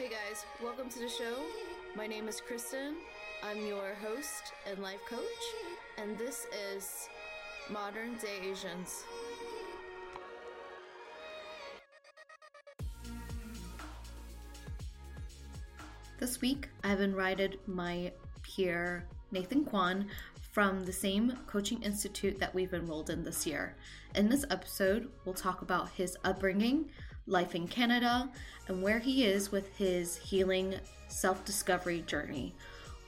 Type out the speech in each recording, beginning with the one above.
Hey guys, welcome to the show. My name is Kristen. I'm your host and life coach, and this is Modern Day Asians. This week, I've invited my peer Nathan Kwan from the same coaching institute that we've enrolled in this year. In this episode, we'll talk about his upbringing, life in Canada, and where he is with his healing self discovery journey.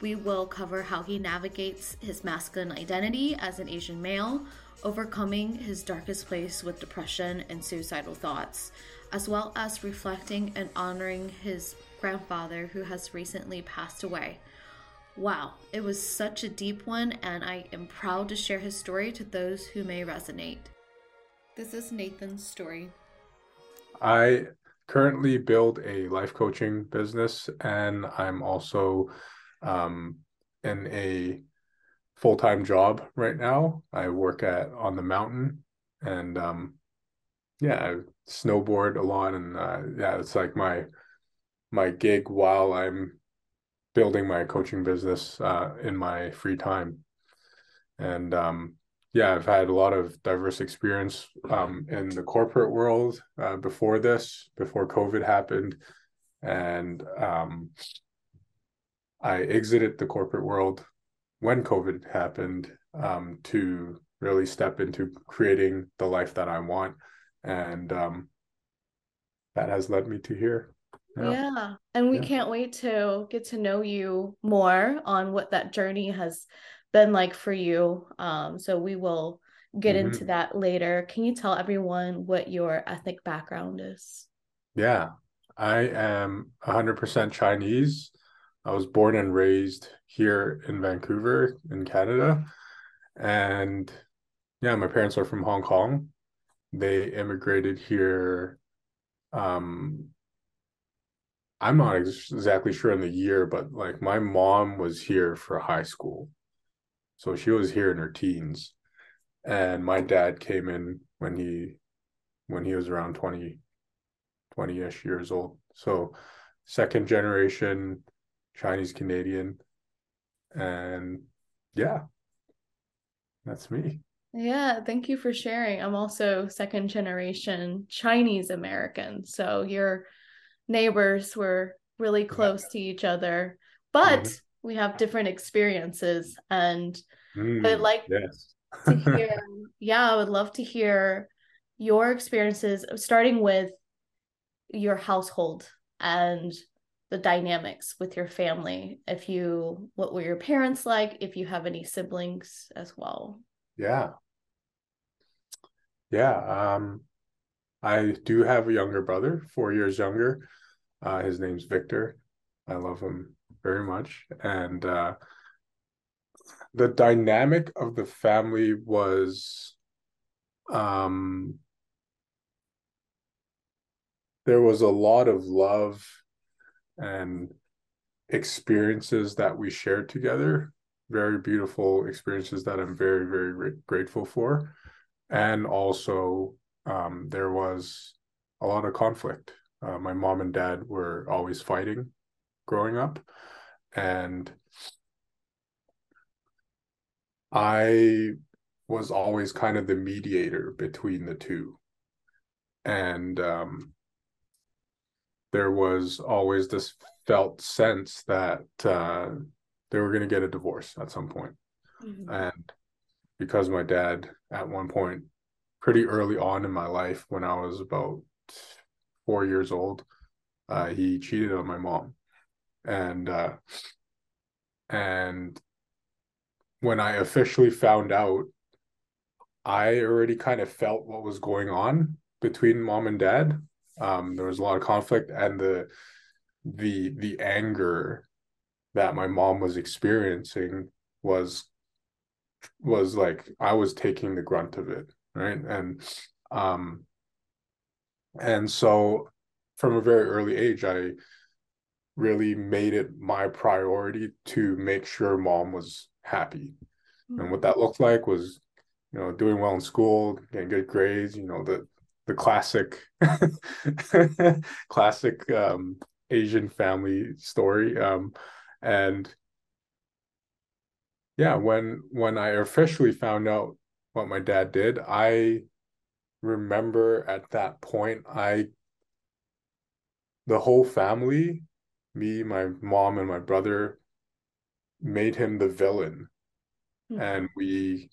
We will cover how he navigates his masculine identity as an Asian male, overcoming his darkest place with depression and suicidal thoughts, as well as reflecting and honoring his grandfather who has recently passed away. Wow, it was such a deep one, and I am proud to share his story to those who may resonate. This is Nathan's story. I currently build a life coaching business, and I'm also um, in a full time job right now. I work at on the mountain, and um, yeah, I snowboard a lot, and uh, yeah, it's like my my gig while I'm building my coaching business uh, in my free time. And um, yeah, I've had a lot of diverse experience um, in the corporate world uh, before this, before COVID happened. And um, I exited the corporate world when COVID happened um, to really step into creating the life that I want. And um, that has led me to here. Yeah. yeah. And we yeah. can't wait to get to know you more on what that journey has been like for you. Um, so we will get mm-hmm. into that later. Can you tell everyone what your ethnic background is? Yeah. I am 100% Chinese. I was born and raised here in Vancouver, in Canada. And yeah, my parents are from Hong Kong. They immigrated here um I'm not exactly sure in the year, but like my mom was here for high school. So she was here in her teens. And my dad came in when he when he was around 20 20ish years old. So second generation Chinese Canadian. And yeah. That's me. Yeah, thank you for sharing. I'm also second generation Chinese American. So you're neighbors were really close to each other, but mm-hmm. We have different experiences. And mm, I'd like yes. to hear, yeah, I would love to hear your experiences, starting with your household and the dynamics with your family. If you, what were your parents like? If you have any siblings as well. Yeah. Yeah. Um, I do have a younger brother, four years younger. Uh, his name's Victor. I love him very much. And uh, the dynamic of the family was um, there was a lot of love and experiences that we shared together very beautiful experiences that i'm very very grateful for and also um, there was a lot of conflict uh, my mom and dad were always fighting growing up. And I was always kind of the mediator between the two. And um, there was always this felt sense that uh, they were going to get a divorce at some point. Mm-hmm. And because my dad, at one point, pretty early on in my life, when I was about four years old, uh, he cheated on my mom, and uh, and when I officially found out, I already kind of felt what was going on between mom and dad. Um, there was a lot of conflict, and the the the anger that my mom was experiencing was was like I was taking the grunt of it, right? And um and so from a very early age i really made it my priority to make sure mom was happy mm-hmm. and what that looked like was you know doing well in school getting good grades you know the the classic classic um Asian family story. Um, and yeah, when when I officially found out what my dad did, I remember at that point I the whole family, me, my mom, and my brother, made him the villain. Mm-hmm. And we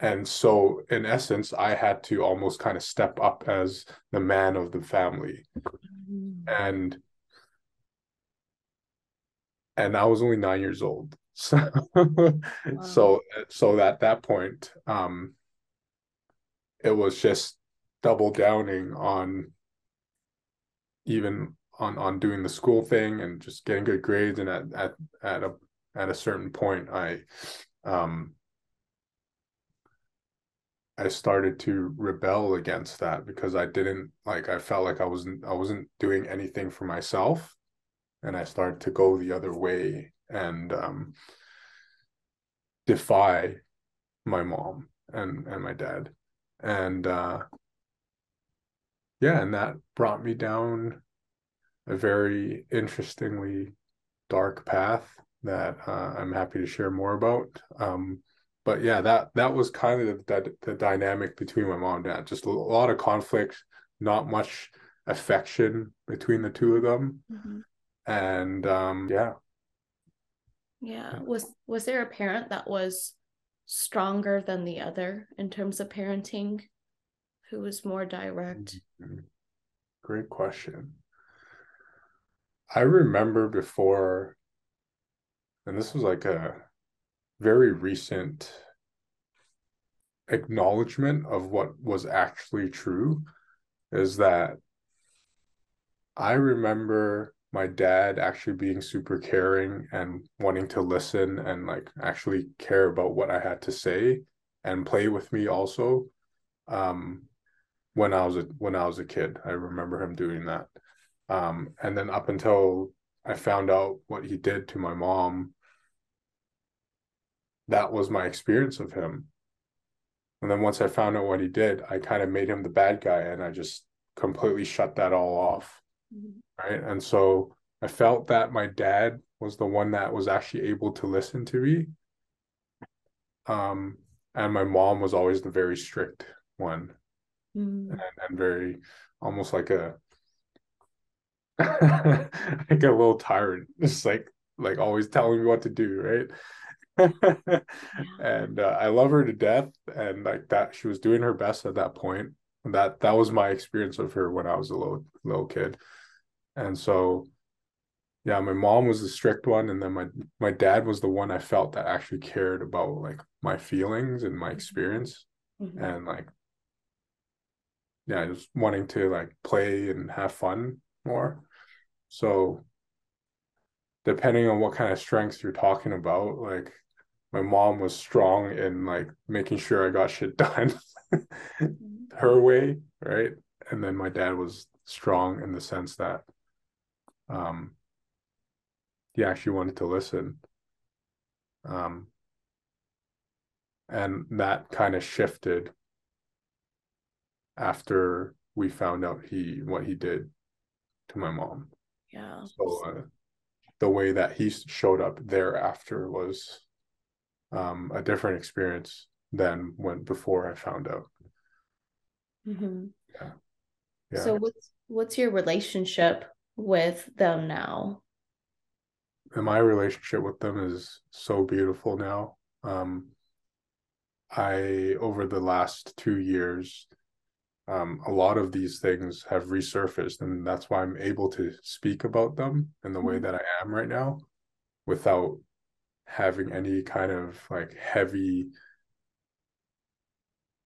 and so in essence i had to almost kind of step up as the man of the family mm-hmm. and and i was only nine years old so wow. so so at that point um it was just double downing on even on on doing the school thing and just getting good grades. And at at at a at a certain point i um I started to rebel against that because I didn't like I felt like I wasn't I wasn't doing anything for myself. And I started to go the other way and um defy my mom and and my dad. And uh yeah and that brought me down a very interestingly dark path that uh, I'm happy to share more about um but yeah, that that was kind of the, the, dynamic between my mom and dad. Just a lot of conflict, not much affection between the two of them, mm-hmm. and um, yeah. Yeah, was was there a parent that was stronger than the other in terms of parenting? Who was more direct? Mm-hmm. Great question. I remember before, and this was like a very recent acknowledgement of what was actually true is that I remember my dad actually being super caring and wanting to listen and like actually care about what I had to say and play with me also um when I was a when I was a kid. I remember him doing that um and then up until I found out what he did to my mom that was my experience of him. And then once I found out what he did, I kind of made him the bad guy and I just completely shut that all off. Mm-hmm. Right. And so I felt that my dad was the one that was actually able to listen to me. Um, and my mom was always the very strict one mm-hmm. and, and very almost like a like a little tired. just like like always telling me what to do, right? and uh, I love her to death. And like that, she was doing her best at that point. And that that was my experience of her when I was a little little kid. And so, yeah, my mom was the strict one, and then my my dad was the one I felt that actually cared about like my feelings and my mm-hmm. experience, mm-hmm. and like, yeah, just wanting to like play and have fun more. So depending on what kind of strengths you're talking about like my mom was strong in like making sure I got shit done her way, right? And then my dad was strong in the sense that um he actually wanted to listen. Um and that kind of shifted after we found out he what he did to my mom. Yeah. So uh, the way that he showed up thereafter was um, a different experience than when before I found out. Mm-hmm. Yeah. yeah. So what's what's your relationship with them now? And my relationship with them is so beautiful now. Um, I over the last two years, um, a lot of these things have resurfaced, and that's why I'm able to speak about them in the way mm-hmm. that I am right now, without having any kind of like heavy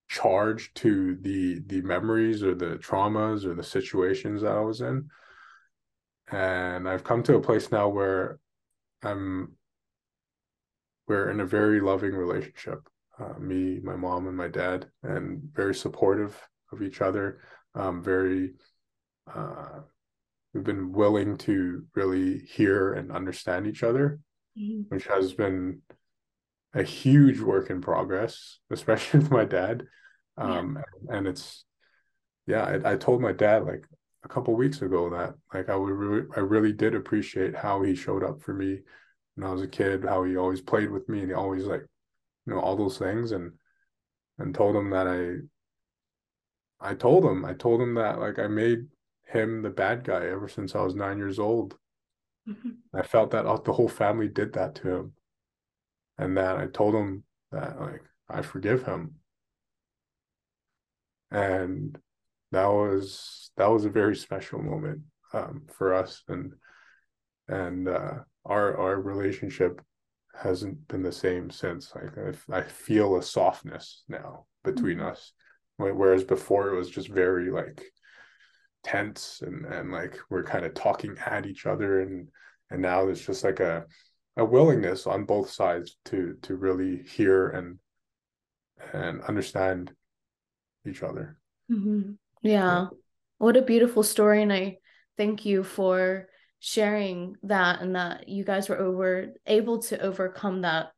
charge to the the memories or the traumas or the situations that I was in. And I've come to a place now where I'm we're in a very loving relationship. Uh, me, my mom, and my dad, and very supportive of each other. Um, very, uh, we've been willing to really hear and understand each other mm-hmm. which has been a huge work in progress, especially with my dad. Um, yeah. and it's, yeah, I, I told my dad like a couple weeks ago that like I would really I really did appreciate how he showed up for me when I was a kid, how he always played with me and he always like you know all those things and and told him that I I told him I told him that like I made him the bad guy ever since I was 9 years old. Mm-hmm. I felt that the whole family did that to him. And that I told him that like I forgive him. And that was that was a very special moment um, for us and and uh, our our relationship hasn't been the same since like I, I feel a softness now between mm-hmm. us whereas before it was just very like tense and and like we're kind of talking at each other and and now there's just like a a willingness on both sides to to really hear and and understand each other mm-hmm. yeah. yeah what a beautiful story and i thank you for sharing that and that you guys were over able to overcome that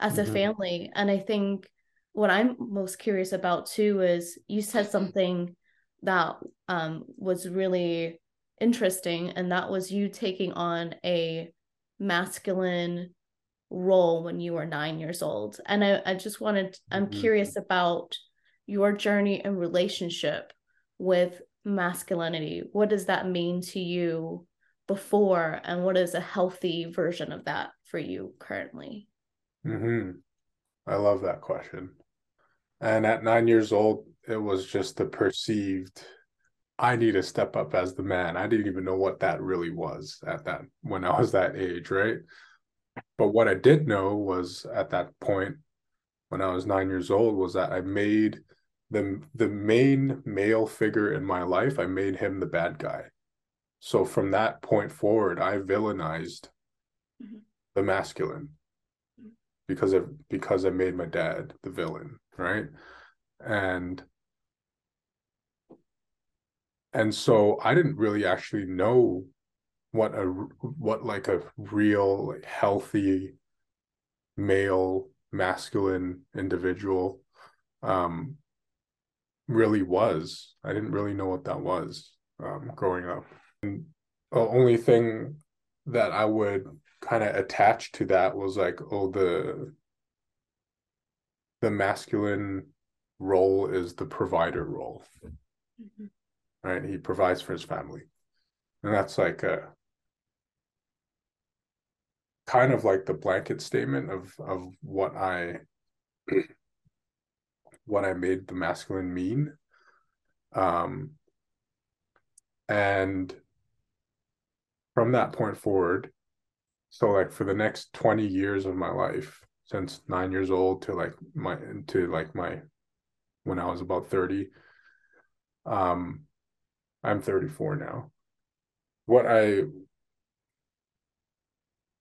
as mm-hmm. a family and i think what i'm most curious about too is you said something that um, was really interesting and that was you taking on a masculine role when you were nine years old. And i, I just wanted i'm mm-hmm. curious about your journey and relationship with masculinity. What does that mean to you before and what is a healthy version of that for you currently? Hmm i love that question and at nine years old it was just the perceived i need to step up as the man. I didn't even know what that really was at that when i was that age right? But what i did know was at that point when i was nine years old was that i made the the main male figure in my life i made him the bad guy. So from that point forward, I villainized mm-hmm. the masculine. Because of because I made my dad the villain, right? And and so I didn't really actually know what a what like a real like healthy male masculine individual um really was. I didn't really know what that was um growing up the only thing that I would kind of attach to that was like, oh, the the masculine role is the provider role. Mm-hmm. Right? He provides for his family. And that's like a kind of like the blanket statement of of what I what I made the masculine mean. Um and from that point forward, so like for the next 20 years of my life, since nine years old to like my to like my when I was about 30, um, I'm 34 now. What I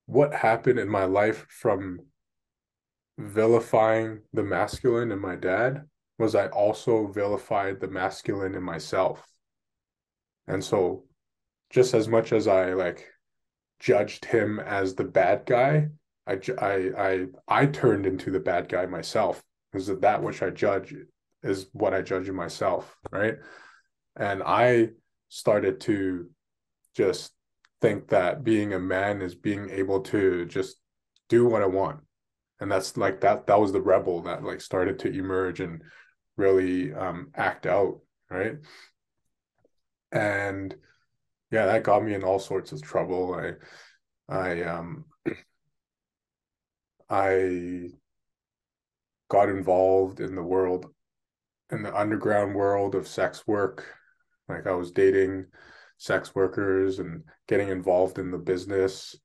what happened in my life from vilifying the masculine in my dad was I also vilified the masculine in myself. And so just as much as I like judged him as the bad guy, I I I I turned into the bad guy myself because that which I judge is what I judge in myself, right? And I started to just think that being a man is being able to just do what I want. And that's like that that was the rebel that like started to emerge and really um act out, right? And yeah, that got me in all sorts of trouble. I, I, um, I got involved in the world, in the underground world of sex work. Like I was dating sex workers and getting involved in the business,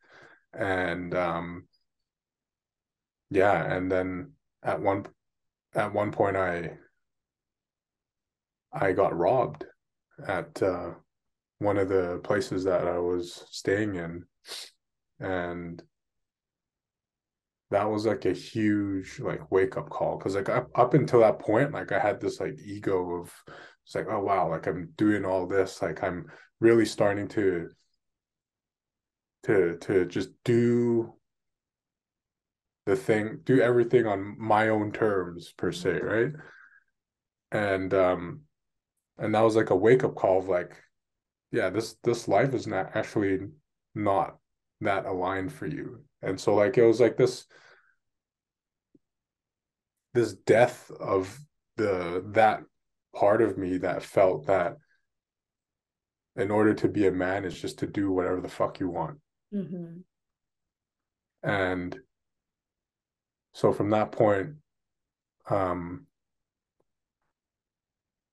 and um, yeah, and then at one at one point I I got robbed at uh, one of the places that I was staying in. And that was like a huge like wake up call because like up, up until that point like i had this like ego of it's like oh wow like i'm doing all this like i'm really starting to to to just do the thing do everything on my own terms per se right and um and that was like a wake up call of like yeah, this this life is not actually not that aligned for you. And so like it was like this this death of the that part of me that felt that in order to be a man is just to do whatever the fuck you want. Mm-hmm. And so from that point, um,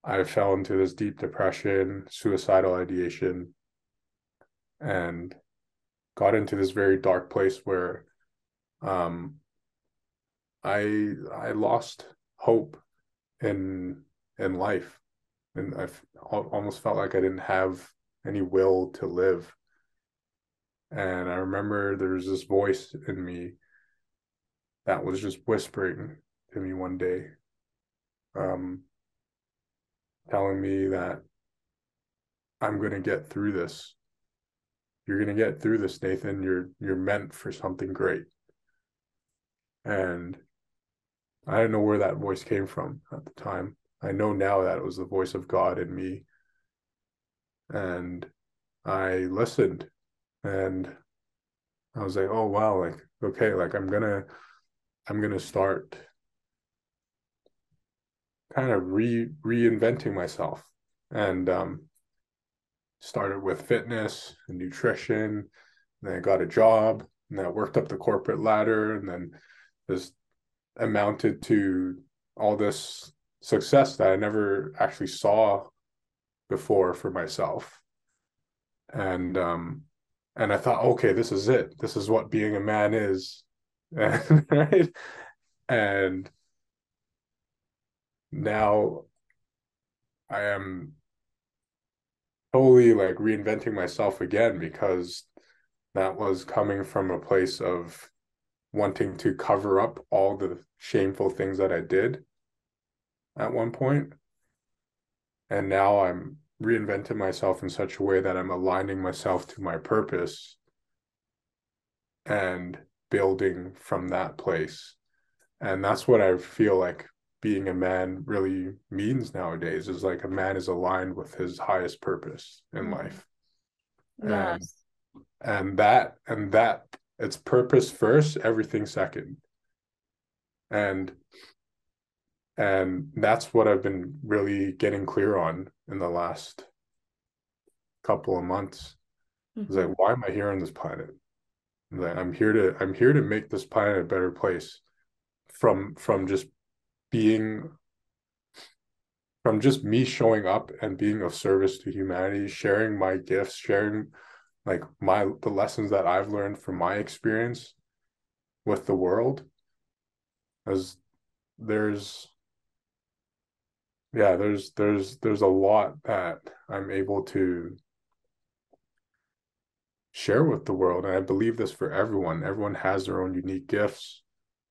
I fell into this deep depression, suicidal ideation, and got into this very dark place where um, I I lost hope in in life, and I almost felt like I didn't have any will to live. And I remember there was this voice in me that was just whispering to me one day, um, telling me that I'm going to get through this. You're going to get through this, Nathan. You're you're meant for something great. And I don't know where that voice came from at the time. I know now that it was the voice of God in me. And I listened and I was like, oh wow, like okay, like I'm gonna I'm gonna start kind of re reinventing myself and um started with fitness and nutrition then I got a job and then I worked up the corporate ladder and then this amounted to all this success that I never actually saw before for myself and um and I thought, okay, this is it. This is what being a man is, and, right? And now I am totally like reinventing myself again because that was coming from a place of wanting to cover up all the shameful things that I did at one point. And now I'm reinvented myself in such a way that I'm aligning myself to my purpose and building from that place. And that's what I feel like being a man really means nowadays is like a man is aligned with his highest purpose in mm-hmm. life. Yes. And, and that and that it's purpose first, everything second. And and that's what I've been really getting clear on in the last couple of months. Mm-hmm. It's like, why am I here on this planet? Like, I'm here to I'm here to make this planet a better place from from just being from just me showing up and being of service to humanity, sharing my gifts, sharing like my the lessons that I've learned from my experience with the world. As there's yeah there's there's there's a lot that i'm able to share with the world and i believe this for everyone everyone has their own unique gifts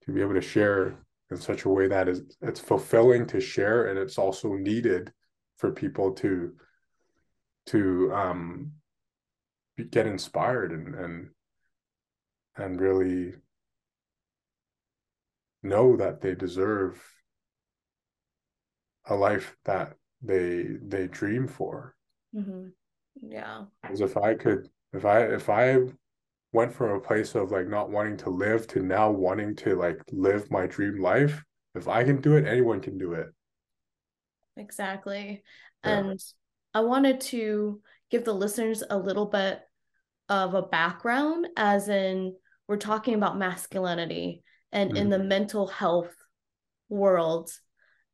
to be able to share in such a way that is it's fulfilling to share and it's also needed for people to to um get inspired and and and really know that they deserve a life that they they dream for mm-hmm. yeah because if i could if i if i went from a place of like not wanting to live to now wanting to like live my dream life if i can do it anyone can do it exactly yeah. and i wanted to give the listeners a little bit of a background as in we're talking about masculinity and mm-hmm. in the mental health world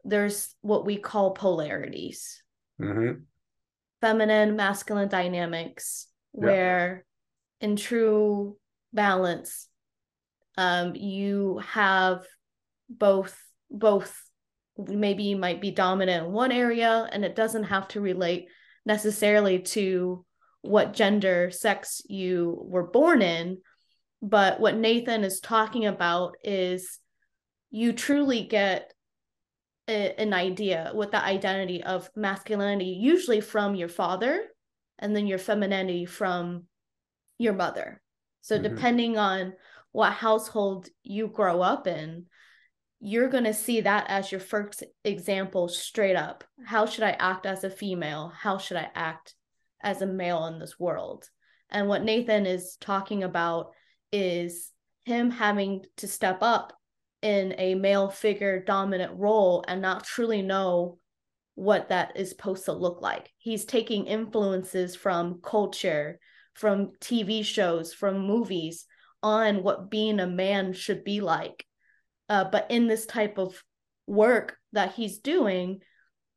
there's what we call polarities mm-hmm. feminine masculine dynamics where in true balance um, you have both both maybe you might be dominant in one area and it doesn't have to relate necessarily to what gender sex you were born in but what nathan is talking about is you truly get a, an idea with the identity of masculinity, usually from your father, and then your femininity from your mother. So, mm-hmm. depending on what household you grow up in, you're going to see that as your first example straight up. How should I act as a female? How should I act as a male in this world. And what Nathan is talking about is him having to step up in a male figure dominant role and not truly know what that is supposed to look like. He's taking influences from culture, from TV shows, from movies on what being a man should be like. Uh, but in this type of work that he's doing,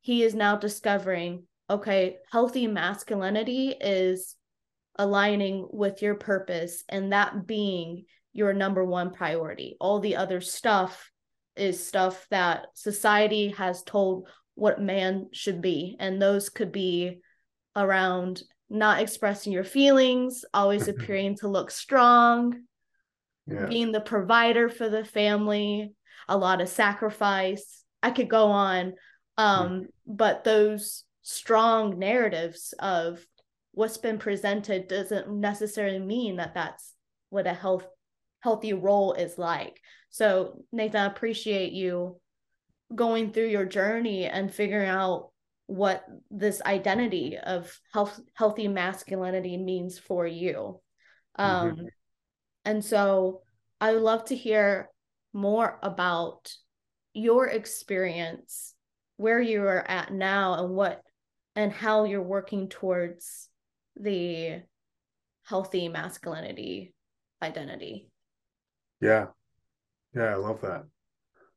he is now discovering okay, healthy masculinity is aligning with your purpose and that being your number one priority. All the other stuff is stuff that society has told what man should be. And those could be around not expressing your feelings, always appearing to look strong, yeah. being the provider for the family, a lot of sacrifice. I could go on. Um, mm-hmm. but those strong narratives of what's been presented doesn't necessarily mean that that's what a health healthy role is like. So Nathan, I appreciate you going through your journey and figuring out what this identity of health healthy masculinity means for you. Um mm-hmm. and so I would love to hear more about your experience where you are at now and what and how you're working towards the healthy masculinity identity. Yeah. Yeah, I love that.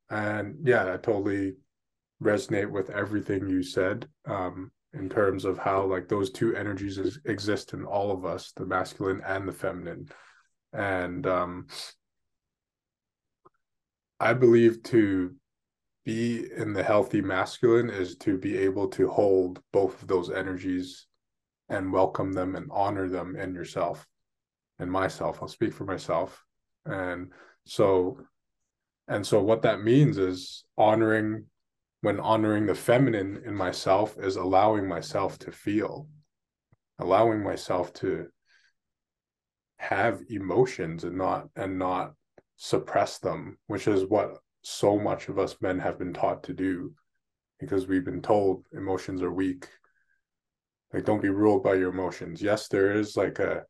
And yeah, I totally resonate with everything you said um, in terms of how like those two energies is, exist in all of us, the masculine and the feminine. And um, I believe to be in the healthy masculine is to be able to hold both of those energies and welcome them and honor them in yourself and myself. I'll speak for myself. And so and so what that means is honoring when honoring the feminine in myself is allowing myself to feel allowing myself to have emotions and not and not suppress them which is what so much of us men have been taught to do because we've been told emotions are weak. Like don't be ruled by your emotions. Yes there is like a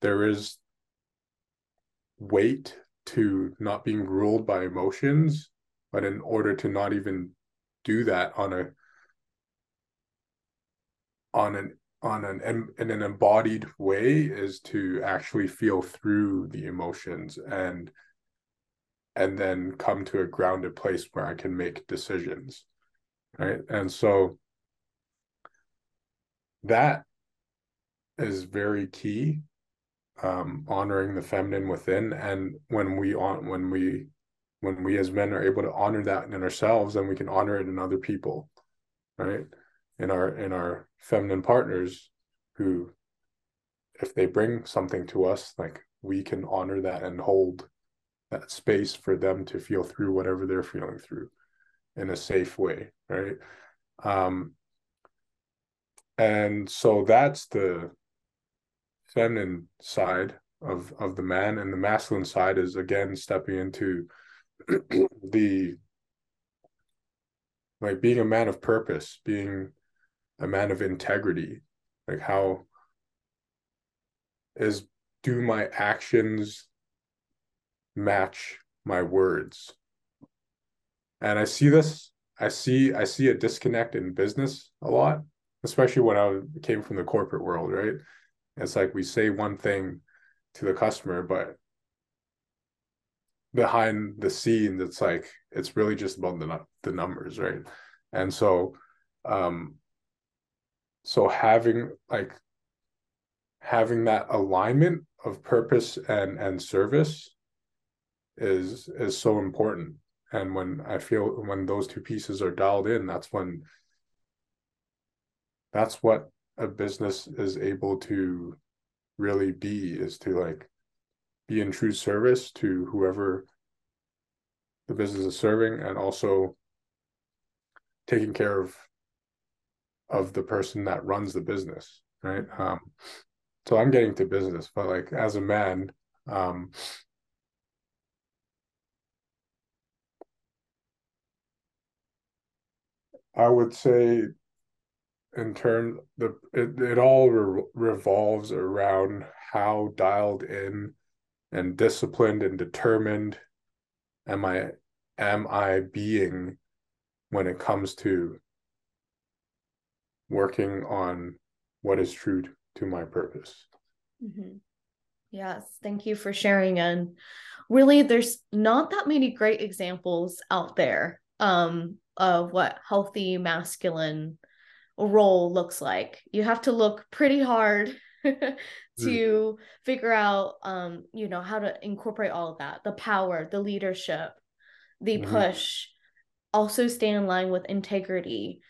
there is weight to not being ruled by emotions but in order to not even do that on a on an on an in an embodied way is to actually feel through the emotions and and then come to a grounded place where I can make decisions. Right. And so that is very key. Um, honoring the feminine within. And when we on when we when we as men are able to honor that in ourselves, then we can honor it in other people. Right. In our in our feminine partners who if they bring something to us, like we can honor that and hold that space for them to feel through whatever they're feeling through in a safe way right um and so that's the feminine side of of the man and the masculine side is again stepping into the like being a man of purpose being a man of integrity like how is do my actions match my words? And i see this i see i see a disconnect in business a lot especially when i came from the corporate world right? It's like we say one thing to the customer but behind the scenes it's like it's really just about the, the numbers right? And so um so having like having that alignment of purpose and and service is is so important. And when i feel when those two pieces are dialed in that's when that's what a business is able to really be is to like be in true service to whoever the business is serving and also taking care of of the person that runs the business right? Um so i'm getting to business but like as a man um I would say in terms the it, it all re- revolves around how dialed in and disciplined and determined am I am I being when it comes to working on what is true to my purpose. Mm-hmm. Yes, thank you for sharing. And really, there's not that many great examples out there um, of what healthy masculine role looks like. You have to look pretty hard to figure out, um, you know, how to incorporate all of that the power, the leadership, the mm-hmm. push, also stay in line with integrity.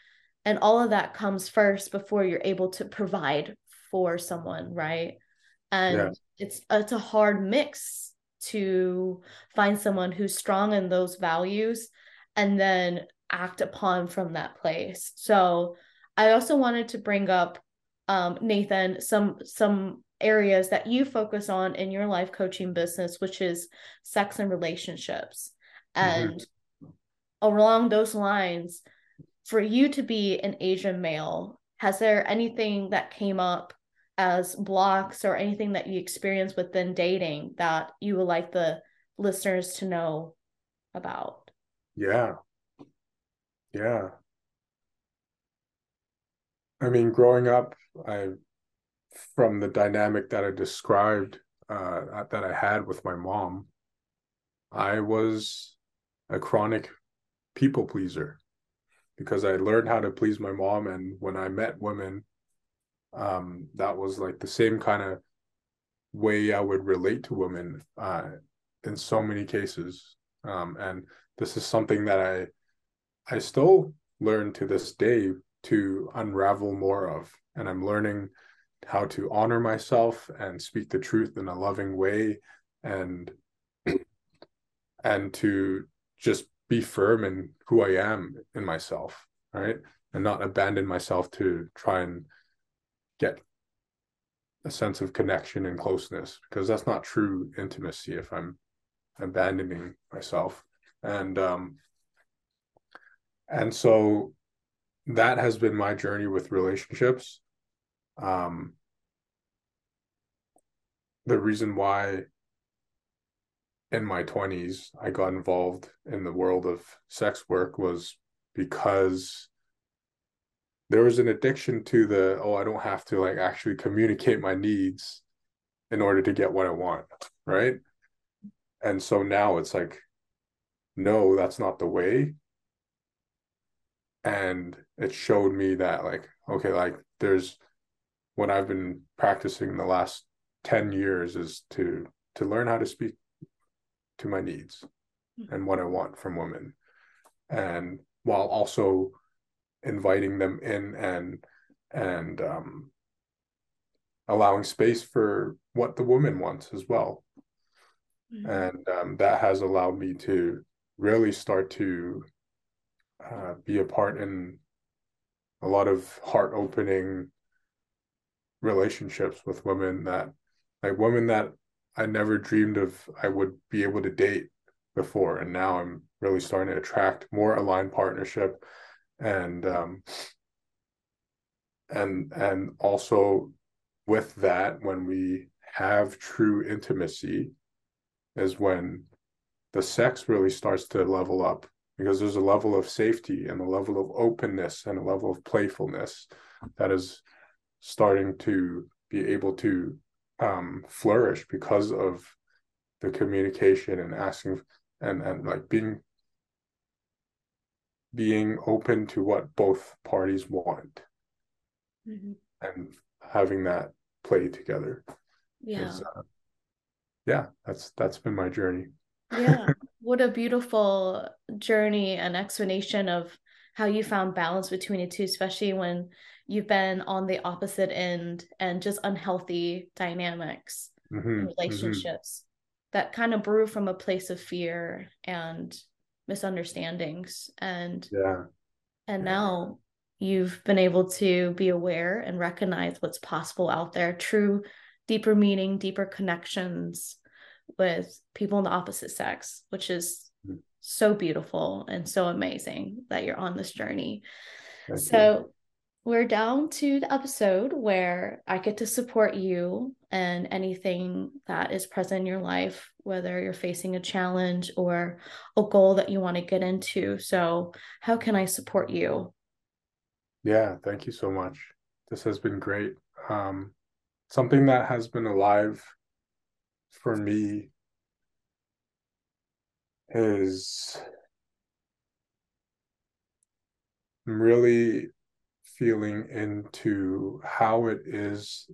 And all of that comes first before you're able to provide for someone, right? And yeah. it's it's a hard mix to find someone who's strong in those values and then act upon from that place. So I also wanted to bring up um, Nathan some some areas that you focus on in your life coaching business, which is sex and relationships. Mm-hmm. And along those lines, for you to be an Asian male, has there anything that came up as blocks or anything that you experienced within dating that you would like the listeners to know about? Yeah. Yeah. I mean, growing up, I from the dynamic that I described uh, that I had with my mom, I was a chronic people pleaser because I learned how to please my mom, and when I met women, um, that was like the same kind of way I would relate to women uh, in so many cases. Um, and this is something that I I still learn to this day to unravel more of. And I'm learning how to honor myself and speak the truth in a loving way and and to just be firm in who I am in myself, right? And not abandon myself to try and get a sense of connection and closeness because that's not true intimacy if I'm abandoning myself. And um and so that has been my journey with relationships. Um the reason why in my 20s I got involved in the world of sex work was because there was an addiction to the oh i don't have to like actually communicate my needs in order to get what i want right and so now it's like no that's not the way and it showed me that like okay like there's what i've been practicing the last 10 years is to to learn how to speak to my needs mm-hmm. and what i want from women and while also inviting them in and and um, allowing space for what the woman wants as well mm-hmm. and um, that has allowed me to really start to uh, be a part in a lot of heart opening relationships with women that like women that I never dreamed of I would be able to date before. And now I'm really starting to attract more aligned partnership and um, and and also with that when we have true intimacy is when the sex really starts to level up because there's a level of safety and a level of openness and a level of playfulness that is starting to be able to um, flourish because of the communication and asking and and like being being open to what both parties want mm-hmm. and having that play together yeah. uh, yeah that's that's been my journey. Yeah what a beautiful journey and explanation of how you found balance between the two especially when you've been on the opposite end and just unhealthy dynamics mm-hmm. mm-hmm. relationships mm-hmm. that kind of brew from a place of fear and misunderstandings and yeah and yeah. now you've been able to be aware and recognize what's possible out there true deeper meaning deeper connections with people in the opposite sex which is mm-hmm. so beautiful and so amazing that you're on this journey Thank so you. we're down to the episode where I get to support you and anything that is present in your life, whether you're facing a challenge or a goal that you want to get into. So, how can I support you? Yeah, thank you so much. This has been great. Um, something that has been alive for me is really feeling into how it is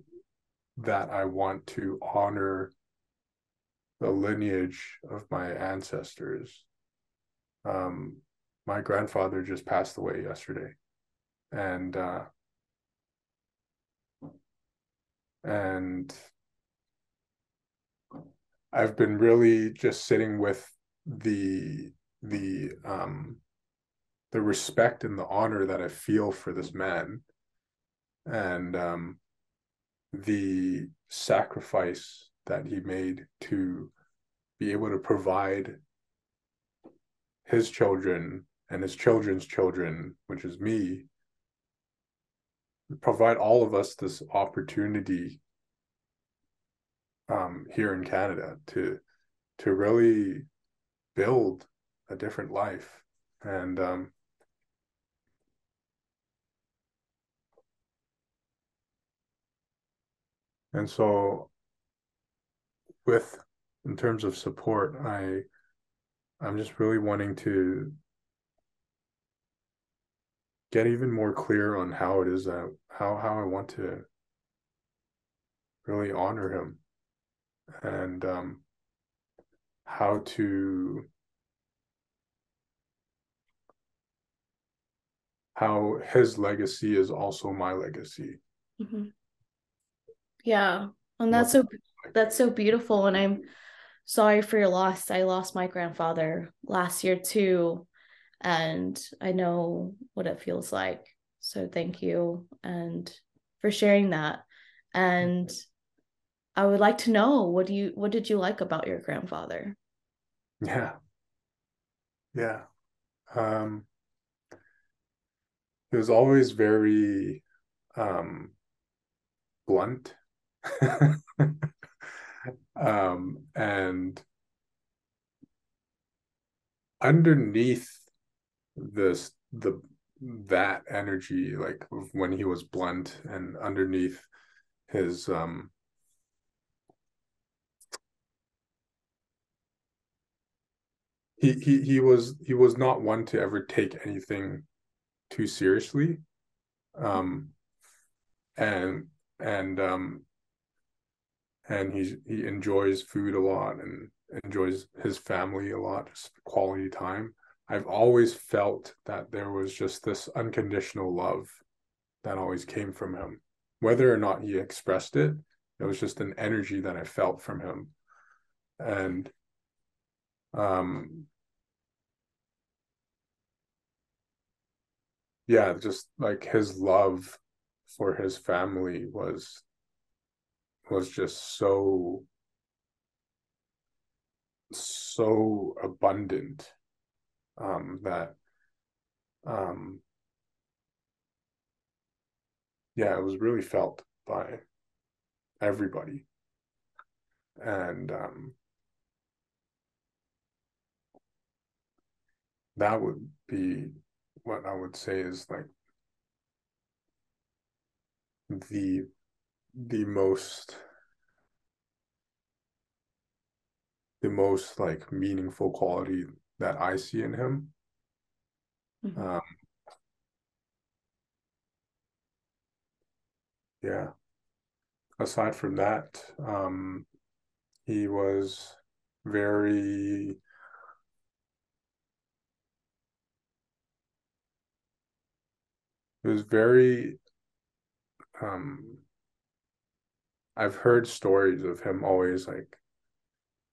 that I want to honor the lineage of my ancestors. Um, my grandfather just passed away yesterday, and uh, and I've been really just sitting with the the um the respect and the honor that I feel for this man. And um, the sacrifice that he made to be able to provide his children and his children's children, which is me, provide all of us this opportunity um, here in Canada to to really build a different life. And um, and so with in terms of support i i'm just really wanting to get even more clear on how it is that how how i want to really honor him and um how to how his legacy is also my legacy mm-hmm. Yeah. And that's so that's so beautiful and I'm sorry for your loss. I lost my grandfather last year too and I know what it feels like. So thank you and for sharing that. And I would like to know what do you what did you like about your grandfather? Yeah. Yeah. Um he was always very um blunt um, and underneath this the that energy like when he was blunt and underneath his um he he he was he was not one to ever take anything too seriously um and and um and he's he enjoys food a lot and enjoys his family a lot, just quality time. I've always felt that there was just this unconditional love that always came from him. Whether or not he expressed it, it was just an energy that I felt from him. And um yeah, just like his love for his family was was just so so abundant um that um yeah it was really felt by everybody. And um that would be what I would say is like the the most the most like meaningful quality that I see in him. Mm-hmm. Um, yeah. Aside from that, um, he was very he was very um I've heard stories of him always like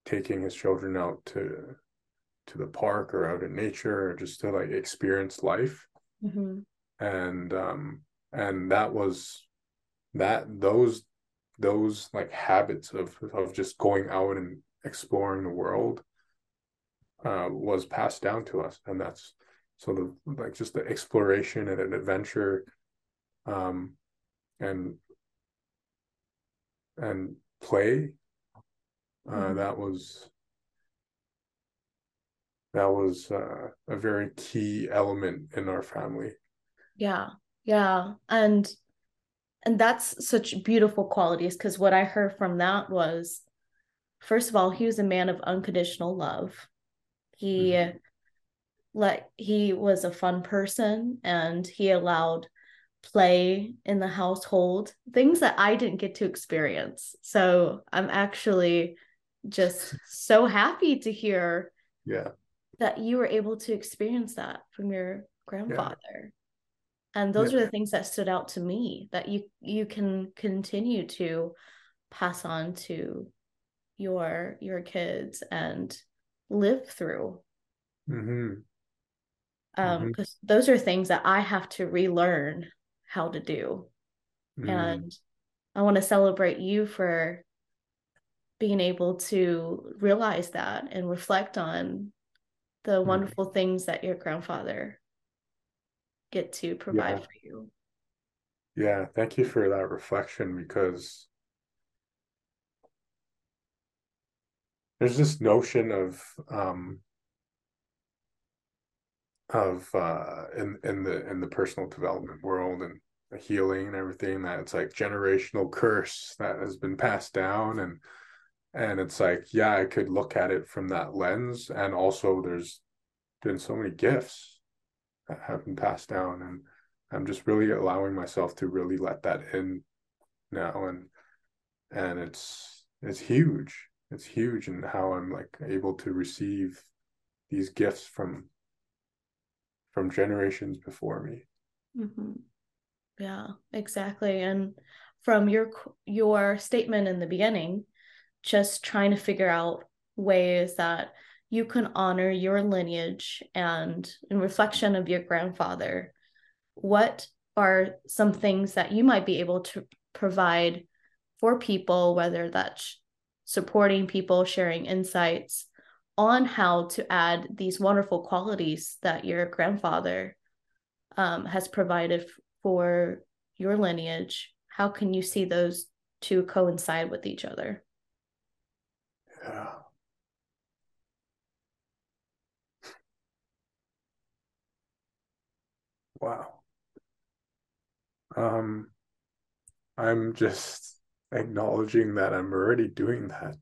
taking his children out to to the park or out in nature or just to like experience life. Mm-hmm. And um and that was that those those like habits of of just going out and exploring the world uh was passed down to us and that's so the like just the exploration and an adventure um, and and play. Uh, mm-hmm. That was that was uh, a very key element in our family. Yeah, yeah, and and that's such beautiful qualities because what I heard from that was, first of all, he was a man of unconditional love. He mm-hmm. Let he was a fun person and he allowed play in the household, things that I didn't get to experience. So I'm actually just so happy to hear yeah that you were able to experience that from your grandfather. Yeah. And those yeah. are the things that stood out to me that you you can continue to pass on to your your kids and live through. Mm-hmm. Um, because mm-hmm. those are things that I have to relearn how to do. Mm. And I want to celebrate you for being able to realize that and reflect on the mm. wonderful things that your grandfather get to provide yeah. for you. Yeah, thank you for that reflection because there's this notion of um of uh in in the in the personal development world and healing and everything that it's like generational curse that has been passed down and and it's like yeah i could look at it from that lens. And also there's been so many gifts that have been passed down and i'm just really allowing myself to really let that in now and and it's it's huge. It's huge and how i'm like able to receive these gifts from from generations before me. Mm-hmm. Yeah, exactly. And from your your statement in the beginning, just trying to figure out ways that you can honor your lineage and in reflection of your grandfather, what are some things that you might be able to provide for people, whether that's supporting people, sharing insights, on how to add these wonderful qualities that your grandfather um, has provided for your lineage. How can you see those two coincide with each other? Yeah. Wow. Um i'm just acknowledging that i'm already doing that.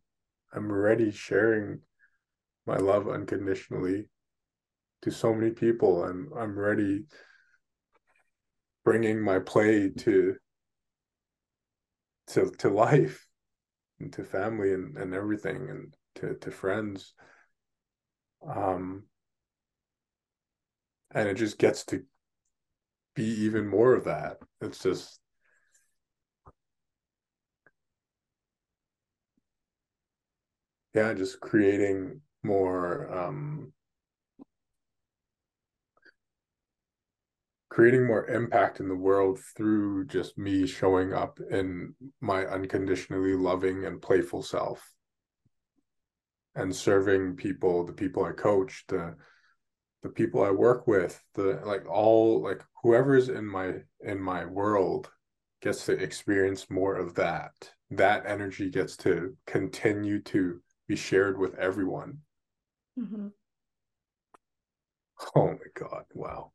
I'm already sharing my love unconditionally to so many people. I'm I'm ready bringing my play to to to life and to family and, and everything and to, to friends. Um and it just gets to be even more of that. It's just yeah, just creating more um, creating more impact in the world through just me showing up in my unconditionally loving and playful self. And serving people the people i coach the the people i work with the like all like whoever's in my in my world gets to experience more of that. That energy gets to continue to be shared with everyone Mm-hmm. Oh my God. Wow.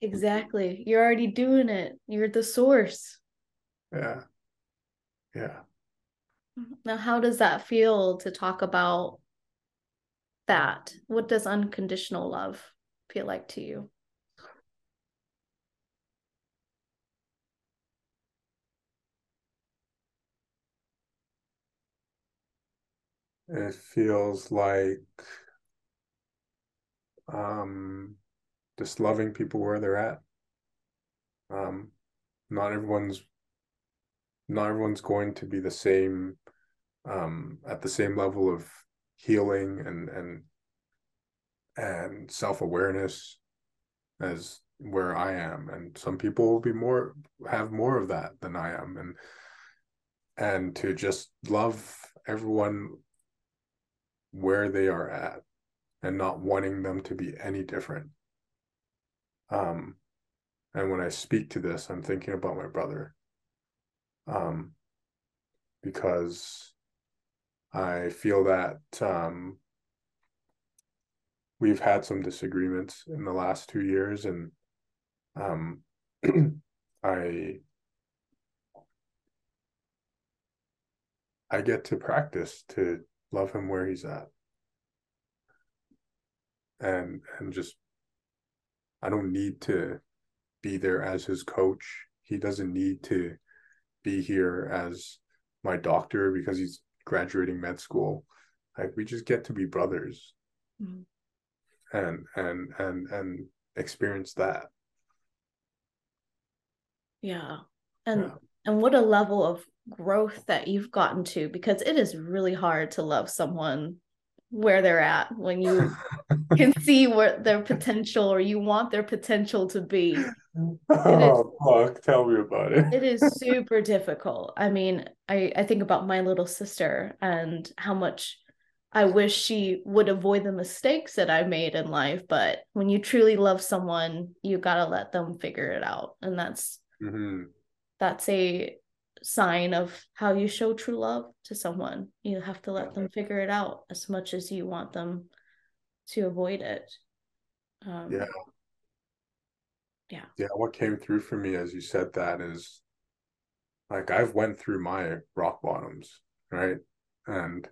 exactly. You're already doing it. You're the source. Yeah. Yeah. Now, how does that feel to talk about that? What does unconditional love feel like to you? It feels like um, just loving people where they're at. Um, not everyone's not everyone's going to be the same um, at the same level of healing and and and self-awareness as where I am and some people will be more have more of that than I am and and to just love everyone where they are at and not wanting them to be any different. Um, and when I speak to this, I'm thinking about my brother. Um, because I feel that um, we've had some disagreements in the last two years, and um, I I get to practice to love him where he's at, and and just I don't need to be there as his coach. He doesn't need to be here as my doctor because he's graduating med school. Like we just get to be brothers. Mm-hmm. And and and and experience that. Yeah. And yeah. And what a level of growth that you've gotten to because it is really hard to love someone where they're at when you can see what their potential or you want their potential to be. Oh, fuck. Tell me about it. it is super difficult. I mean, I, I think about my little sister and how much I wish she would avoid the mistakes that I made in life. But when you truly love someone, you got to let them figure it out. And that's, mm-hmm. That's a sign of how you show true love to someone. You have to let them figure it out as much as you want them to avoid it. Um, yeah. Yeah. Yeah. What came through for me as you said that is like I've went through my rock bottoms, right? And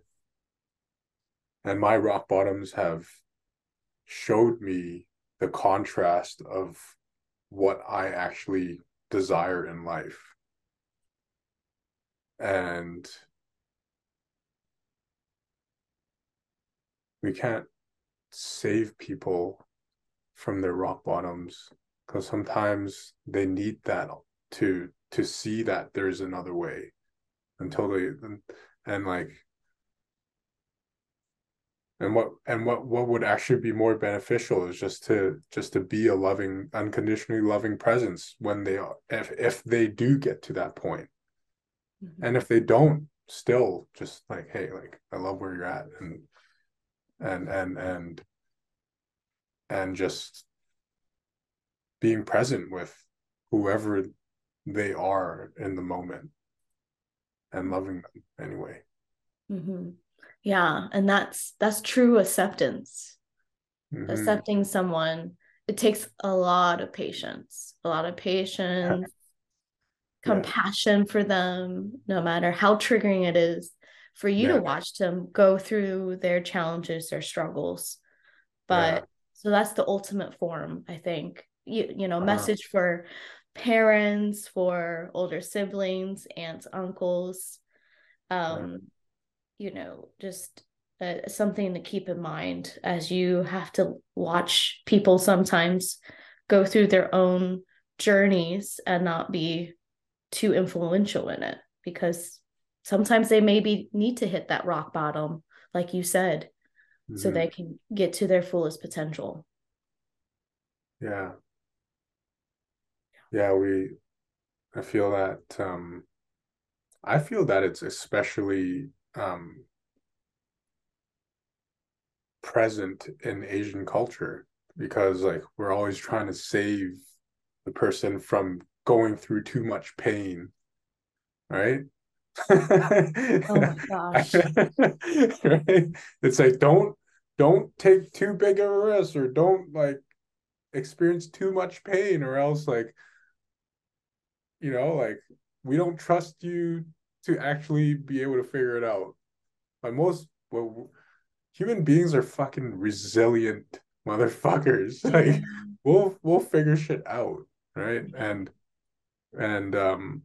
and my rock bottoms have showed me the contrast of what I actually desire in life. And we can't save people from their rock bottoms because sometimes they need that to to see that there's another way until they and, and like and what and what what would actually be more beneficial is just to just to be a loving unconditionally loving presence when they are if if they do get to that point Mm-hmm. And if they don't, still just like, hey, like I love where you're at and and and and and just being present with whoever they are in the moment and loving them anyway. Mm-hmm. Yeah, and that's that's true acceptance. Mm-hmm. Accepting someone it takes a lot of patience, a lot of patience, compassion for them, no matter how triggering it is for you yeah. to watch them go through their challenges, their struggles. But yeah. so that's the ultimate form, I think. You, you know, uh-huh. message for parents, for older siblings, aunts, uncles. Um, you know, just uh, something to keep in mind as you have to watch people sometimes go through their own journeys and not be too influential in it because sometimes they maybe need to hit that rock bottom like you said mm-hmm. so they can get to their fullest potential yeah yeah we i feel that um i feel that it's especially um present in asian culture because like we're always trying to save the person from going through too much pain right? Oh my gosh. Right? It's like don't don't take too big of a risk or don't like experience too much pain or else like you know like we don't trust you to actually be able to figure it out. But most well human beings are fucking resilient motherfuckers. Like we'll we'll figure shit out right? And and um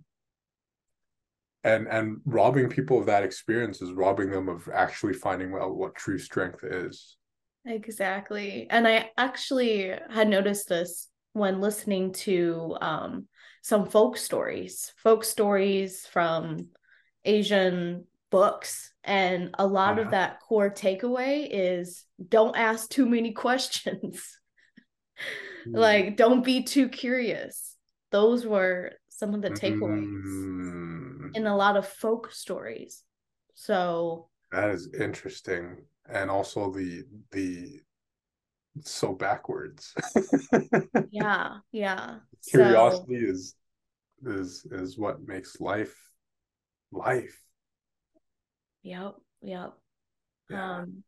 and and robbing people of that experience is robbing them of actually finding out what true strength is. Exactly. And i actually had noticed this when listening to um some folk stories folk stories from asian books and a lot uh-huh. of that core takeaway is don't ask too many questions mm. like don't be too curious those were some of the takeaways mm. in a lot of folk stories. So that is interesting. And also the the so backwards. yeah, yeah. Curiosity so, is is is what makes life life. Yep, yep. Yeah. Um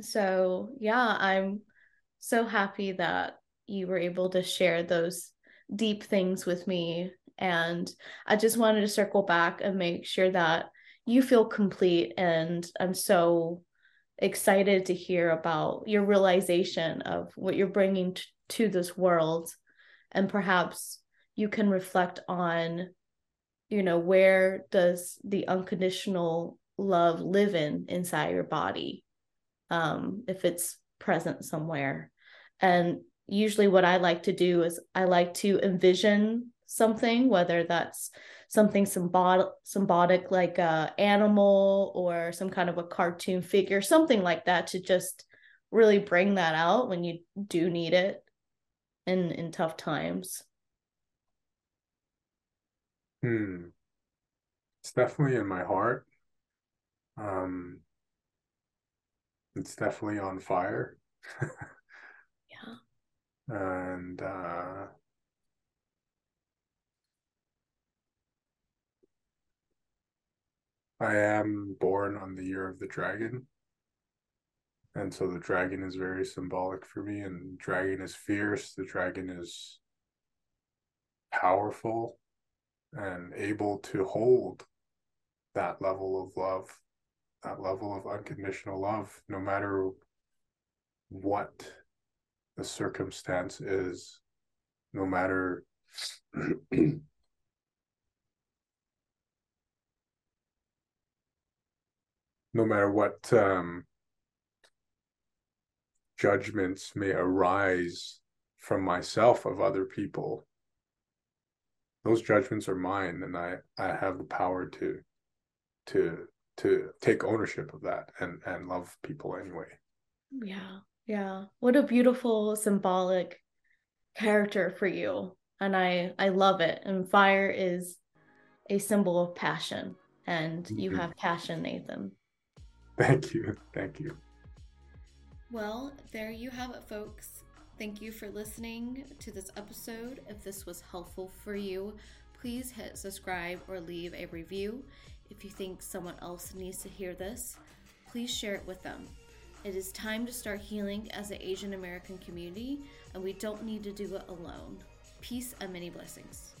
so yeah, I'm so happy that you were able to share those deep things with me and I just wanted to circle back and make sure that you feel complete and I'm so excited to hear about your realization of what you're bringing t- to this world and perhaps you can reflect on you know where does the unconditional love live in inside your body? Um if it's present somewhere. And usually what i like to do is i like to envision something whether that's something symbolic symbolic like a animal or some kind of a cartoon figure something like that to just really bring that out when you do need it in in tough times hmm. It's definitely in my heart. Um it's definitely on fire. Yeah. And uh I am born on the year of the dragon. And so the dragon is very symbolic for me, and dragon is fierce. The dragon is powerful and able to hold that level of love, that level of unconditional love, no matter what the circumstance is, no matter no matter what um, judgments may arise from myself of other people those judgments are mine and i i have the power to to to take ownership of that and and love people anyway yeah yeah what a beautiful symbolic character for you and i i love it and fire is a symbol of passion and you mm-hmm. have passion nathan Thank you. Thank you. Well, there you have it, folks. Thank you for listening to this episode. If this was helpful for you, please hit subscribe or leave a review. If you think someone else needs to hear this, please share it with them. It is time to start healing as an Asian American community, and we don't need to do it alone. Peace and many blessings.